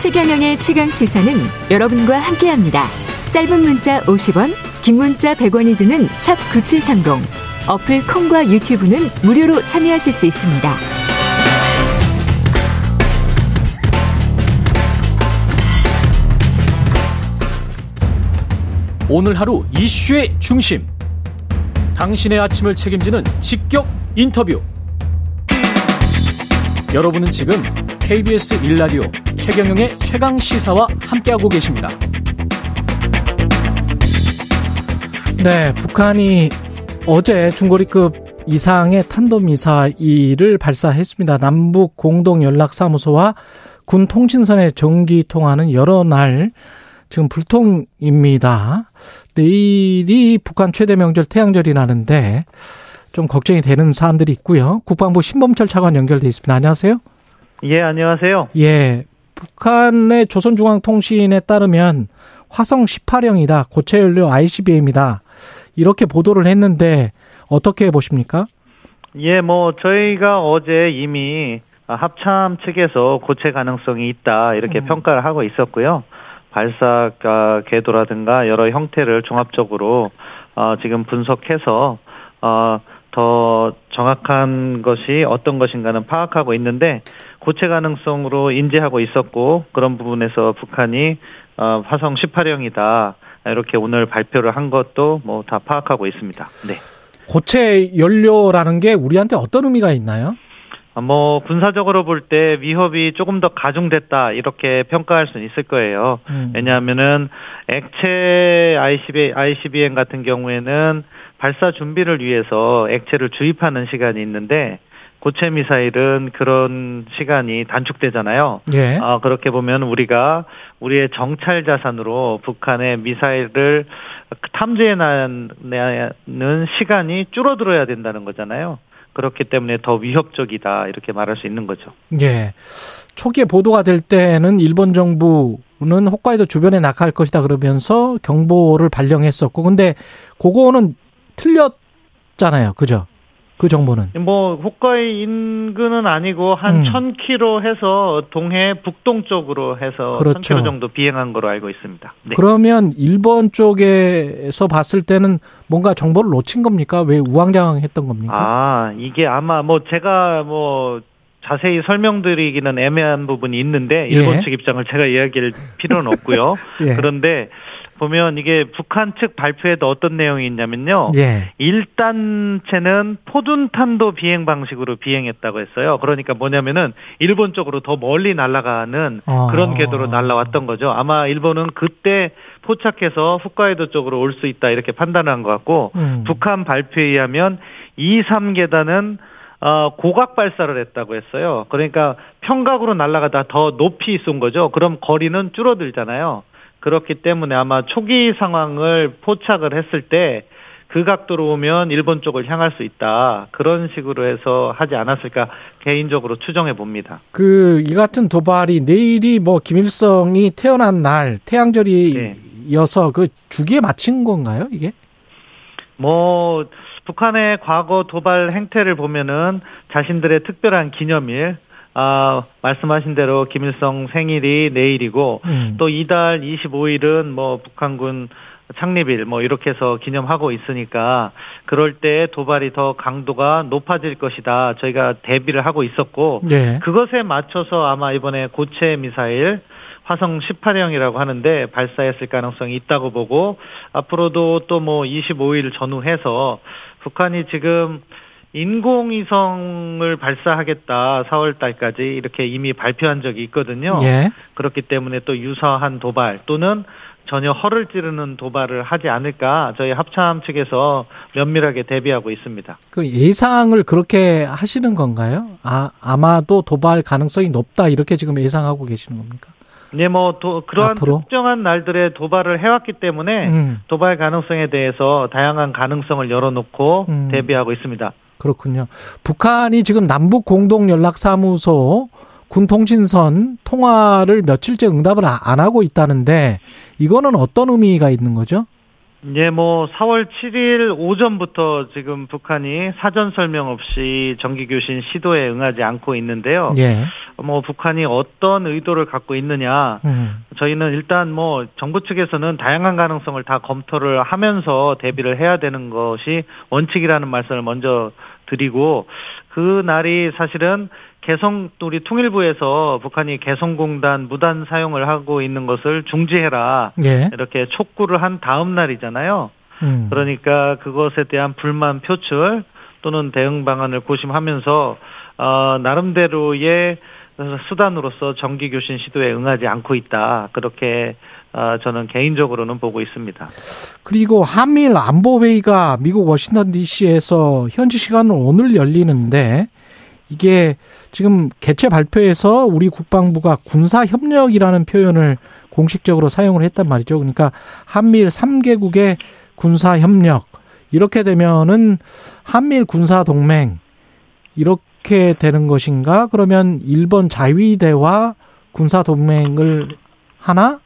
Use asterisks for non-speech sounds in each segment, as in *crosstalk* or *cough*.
최경영의 최강 시사는 여러분과 함께합니다. 짧은 문자 50원, 긴 문자 100원이 드는 샵 9730. 어플 콩과 유튜브는 무료로 참여하실 수 있습니다. 오늘 하루 이슈의 중심. 당신의 아침을 책임지는 직격 인터뷰. 여러분은 지금 KBS 일라디오 최경영의 최강 시사와 함께하고 계십니다. 네, 북한이 어제 중거리급 이상의 탄도미사일을 발사했습니다. 남북 공동 연락사무소와 군 통신선의 전기 통화는 여러 날 지금 불통입니다. 내일이 북한 최대 명절 태양절이라는데 좀 걱정이 되는 사안들이 있고요. 국방부 신범철 차관 연결돼 있습니다. 안녕하세요. 예, 안녕하세요. 예. 북한의 조선중앙통신에 따르면 화성 18형이다. 고체 연료 ICBM이다. 이렇게 보도를 했는데 어떻게 보십니까? 예, 뭐 저희가 어제 이미 합참 측에서 고체 가능성이 있다 이렇게 음. 평가를 하고 있었고요. 발사 궤도라든가 여러 형태를 종합적으로 어, 지금 분석해서 어, 더 정확한 것이 어떤 것인가는 파악하고 있는데 고체 가능성으로 인지하고 있었고 그런 부분에서 북한이 어, 화성 18형이다 이렇게 오늘 발표를 한 것도 뭐 다 파악하고 있습니다. 네. 고체 연료라는 게 우리한테 어떤 의미가 있나요? 아, 뭐 군사적으로 볼 때 위협이 조금 더 가중됐다 이렇게 평가할 수는 있을 거예요. 음. 왜냐하면은 액체 ICB, ICBM 같은 경우에는 발사 준비를 위해서 액체를 주입하는 시간이 있는데 고체 미사일은 그런 시간이 단축되잖아요. 예. 어, 그렇게 보면 우리가 우리의 정찰 자산으로 북한의 미사일을 탐지해내는 시간이 줄어들어야 된다는 거잖아요. 그렇기 때문에 더 위협적이다 이렇게 말할 수 있는 거죠. 예. 초기에 보도가 될 때는 일본 정부는 홋카이도 주변에 낙하할 것이다 그러면서 경보를 발령했었고 근데 그거는 틀렸잖아요. 그죠? 그 정보는? 뭐 홋카이 인근은 아니고 한 음. 1000km 해서 동해 북동쪽으로 해서 그렇죠. 1000km 정도 비행한 거로 알고 있습니다. 네. 그러면 일본 쪽에서 봤을 때는 뭔가 정보를 놓친 겁니까? 왜 우왕좌왕했던 겁니까? 아 이게 아마 뭐 제가 뭐 자세히 설명드리기는 애매한 부분이 있는데 일본 예. 측 입장을 제가 이야기할 필요는 없고요. *laughs* 예. 그런데 보면 이게 북한 측 발표에도 어떤 내용이 있냐면요. 예. 1단체는 포둔탄도 비행 방식으로 비행했다고 했어요. 그러니까 뭐냐면은 일본 쪽으로 더 멀리 날아가는 아. 그런 궤도로 날아왔던 거죠. 아마 일본은 그때 포착해서 홋카이도 쪽으로 올 수 있다 이렇게 판단한 것 같고 음. 북한 발표에 의하면 2, 3계단은 어, 고각 발사를 했다고 했어요. 그러니까 평각으로 날아가다 더 높이 쏜 거죠. 그럼 거리는 줄어들잖아요. 그렇기 때문에 아마 초기 상황을 포착을 했을 때 그 각도로 오면 일본 쪽을 향할 수 있다. 그런 식으로 해서 하지 않았을까 개인적으로 추정해 봅니다. 그 이 같은 도발이 내일이 뭐 김일성이 태어난 날 태양절이여서 네. 그 주기에 맞춘 건가요, 이게? 뭐 북한의 과거 도발 행태를 보면은 자신들의 특별한 기념일 아, 말씀하신 대로 김일성 생일이 내일이고 음. 또 이달 25일은 뭐 북한군 창립일 뭐 이렇게 해서 기념하고 있으니까 그럴 때 도발이 더 강도가 높아질 것이다. 저희가 대비를 하고 있었고 네. 그것에 맞춰서 아마 이번에 고체 미사일 화성 18형이라고 하는데 발사했을 가능성이 있다고 보고 앞으로도 또 뭐 25일 전후해서 북한이 지금 인공위성을 발사하겠다 4월 달까지 이렇게 이미 발표한 적이 있거든요. 예. 그렇기 때문에 또 유사한 도발 또는 전혀 허를 찌르는 도발을 하지 않을까 저희 합참 측에서 면밀하게 대비하고 있습니다. 그 예상을 그렇게 하시는 건가요? 아, 아마도 도발 가능성이 높다 이렇게 지금 예상하고 계시는 겁니까? 네, 뭐 도, 그러한 앞으로? 특정한 날들에 도발을 해왔기 때문에 음. 도발 가능성에 대해서 다양한 가능성을 열어놓고 음. 대비하고 있습니다. 그렇군요. 북한이 지금 남북 공동 연락 사무소 군 통신선 통화를 며칠째 응답을 안 하고 있다는데 이거는 어떤 의미가 있는 거죠? 예, 뭐 4월 7일 오전부터 지금 북한이 사전 설명 없이 정기 교신 시도에 응하지 않고 있는데요. 예. 뭐 북한이 어떤 의도를 갖고 있느냐. 음. 저희는 일단 뭐 정부 측에서는 다양한 가능성을 다 검토를 하면서 대비를 해야 되는 것이 원칙이라는 말씀을 먼저 드리고 그 날이 사실은 개성 우리 통일부에서 북한이 개성공단 무단 사용을 하고 있는 것을 중지해라 예. 이렇게 촉구를 한 다음 날이잖아요. 음. 그러니까 그것에 대한 불만 표출 또는 대응 방안을 고심하면서 어, 나름대로의 수단으로서 정기 교신 시도에 응하지 않고 있다 그렇게 어, 저는 개인적으로는 보고 있습니다. 그리고 한미일 안보회의가 미국 워싱턴 D.C.에서 현지 시간으로 오늘 열리는데 이게 지금 개최 발표에서 우리 국방부가 군사 협력이라는 표현을 공식적으로 사용을 했단 말이죠. 그러니까 한미일 3개국의 군사 협력 이렇게 되면은 한미일 군사 동맹 이렇게 되는 것인가? 그러면 일본 자위대와 군사 동맹을 하나?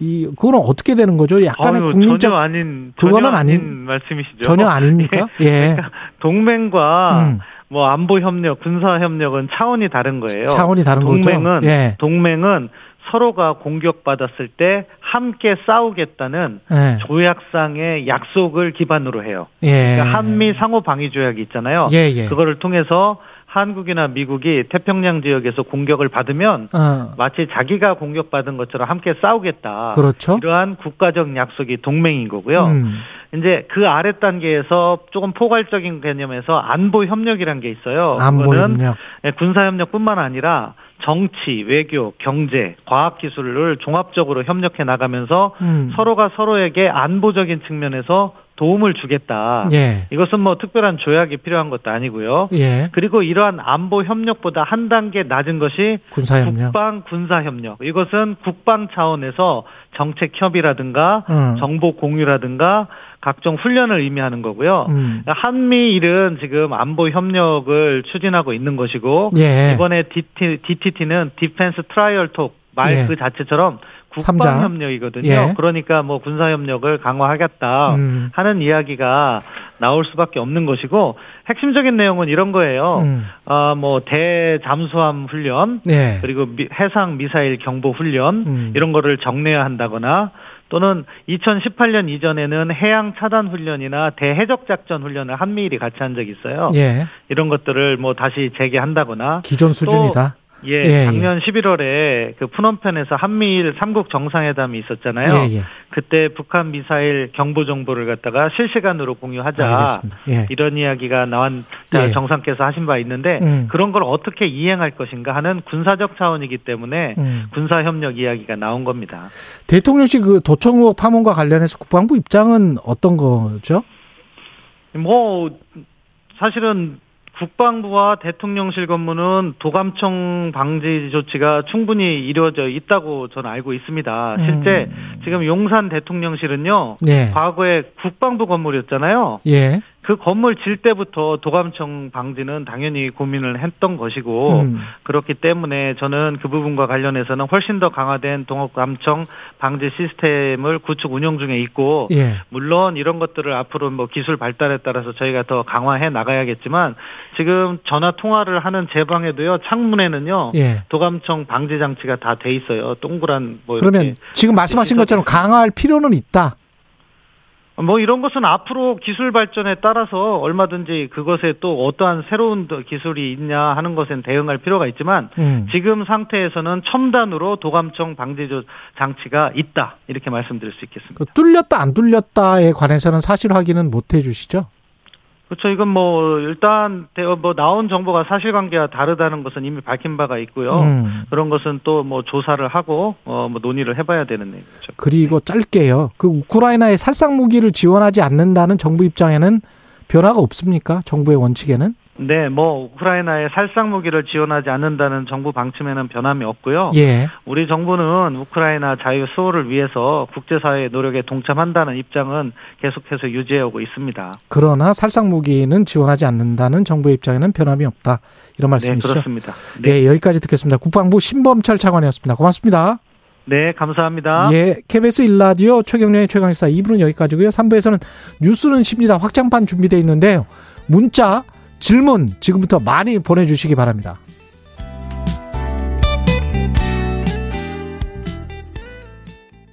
이 그거는 어떻게 되는 거죠? 약간의 아유, 국민적 전혀 아닌 그거는 아닌 말씀이시죠. 전혀 아닙니까? *laughs* 예. 그러니까 동맹과 음. 뭐 안보 협력, 군사 협력은 차원이 다른 거예요. 차원이 다른 동맹은, 거죠. 예. 동맹은 서로가 공격받았을 때 함께 싸우겠다는 예. 조약상의 약속을 기반으로 해요. 예. 그러니까 한미 상호 방위 조약이 있잖아요. 예, 예. 그거를 통해서 한국이나 미국이 태평양 지역에서 공격을 받으면 어. 마치 자기가 공격받은 것처럼 함께 싸우겠다. 그렇죠. 이러한 국가적 약속이 동맹인 거고요. 음. 이제 그 아래 단계에서 조금 포괄적인 개념에서 안보 협력이란 게 있어요. 안보 협력. 예, 군사 협력뿐만 아니라 정치, 외교, 경제, 과학 기술을 종합적으로 협력해 나가면서 음. 서로가 서로에게 안보적인 측면에서 도움을 주겠다. 예. 이것은 뭐 특별한 조약이 필요한 것도 아니고요. 예. 그리고 이러한 안보 협력보다 한 단계 낮은 것이 군사 협력. 국방 군사 협력. 이것은 국방 차원에서 정책 협의라든가 음. 정보 공유라든가 각종 훈련을 의미하는 거고요. 음. 한미일은 지금 안보 협력을 추진하고 있는 것이고 예. 이번에 DT, DTT는 Defense Trilateral Talk 말그 예. 자체처럼 국방 협력이거든요. 예. 그러니까 뭐 군사 협력을 강화하겠다 음. 하는 이야기가 나올 수밖에 없는 것이고 핵심적인 내용은 이런 거예요. 음. 아뭐 대잠수함 훈련 예. 그리고 미, 해상 미사일 경보 훈련 음. 이런 거를 정례화 한다거나 또는 2018년 이전에는 해양 차단 훈련이나 대해적 작전 훈련을 한미일이 같이 한 적이 있어요. 예. 이런 것들을 뭐 다시 재개한다거나 기존 수준이다. 예, 예, 작년 예. 11월에 그 푸놈펜에서 한미일 삼국 정상회담이 있었잖아요. 예, 예. 그때 북한 미사일 경보 정보를 갖다가 실시간으로 공유하자 예. 이런 이야기가 나온 예. 정상께서 하신 바 있는데 음. 그런 걸 어떻게 이행할 것인가 하는 군사적 차원이기 때문에 음. 군사 협력 이야기가 나온 겁니다. 대통령실 그 도청 의혹 파문과 관련해서 국방부 입장은 어떤 거죠? 뭐 사실은 국방부와 대통령실 건물은 도감청 방지 조치가 충분히 이루어져 있다고 저는 알고 있습니다. 실제 음. 지금 용산 대통령실은요. 예. 과거에 국방부 건물이었잖아요. 예. 그 건물 질 때부터 도감청 방지는 당연히 고민을 했던 것이고 음. 그렇기 때문에 저는 그 부분과 관련해서는 훨씬 더 강화된 동업감청 방지 시스템을 구축 운영 중에 있고 예. 물론 이런 것들을 앞으로 뭐 기술 발달에 따라서 저희가 더 강화해 나가야겠지만 지금 전화 통화를 하는 제 방에도요 창문에는요 예. 도감청 방지 장치가 다 돼 있어요 동그란 뭐 그러면 지금 말씀하신 것처럼 강화할 필요는 있다. 뭐 이런 것은 앞으로 기술 발전에 따라서 얼마든지 그것에 또 어떠한 새로운 기술이 있냐 하는 것엔 대응할 필요가 있지만 음. 지금 상태에서는 첨단으로 도감청 방지 장치가 있다 이렇게 말씀드릴 수 있겠습니다. 뚫렸다 안 뚫렸다에 관해서는 사실 확인은 못 해주시죠? 그렇죠. 이건 뭐 일단 뭐 나온 정보가 사실관계와 다르다는 것은 이미 밝힌 바가 있고요. 음. 그런 것은 또 뭐 조사를 하고 어 뭐 논의를 해봐야 되는 얘기죠. 그리고 짧게요. 그 우크라이나에 살상 무기를 지원하지 않는다는 정부 입장에는 변화가 없습니까? 정부의 원칙에는? 네, 뭐 우크라이나에 살상 무기를 지원하지 않는다는 정부 방침에는 변함이 없고요. 예. 우리 정부는 우크라이나 자유 수호를 위해서 국제사회의 노력에 동참한다는 입장은 계속해서 유지해오고 있습니다. 그러나 살상 무기는 지원하지 않는다는 정부의 입장에는 변함이 없다. 이런 네, 말씀이시죠? 네, 그렇습니다. 네, 예, 여기까지 듣겠습니다. 국방부 신범철 차관이었습니다. 고맙습니다. 네, 감사합니다. 예, KBS 일라디오 최경련의 최강시사 2부는 여기까지고요. 3부에서는 뉴스는 쉽니다. 확장판 준비되어 있는데요. 문자 질문 지금부터 많이 보내주시기 바랍니다.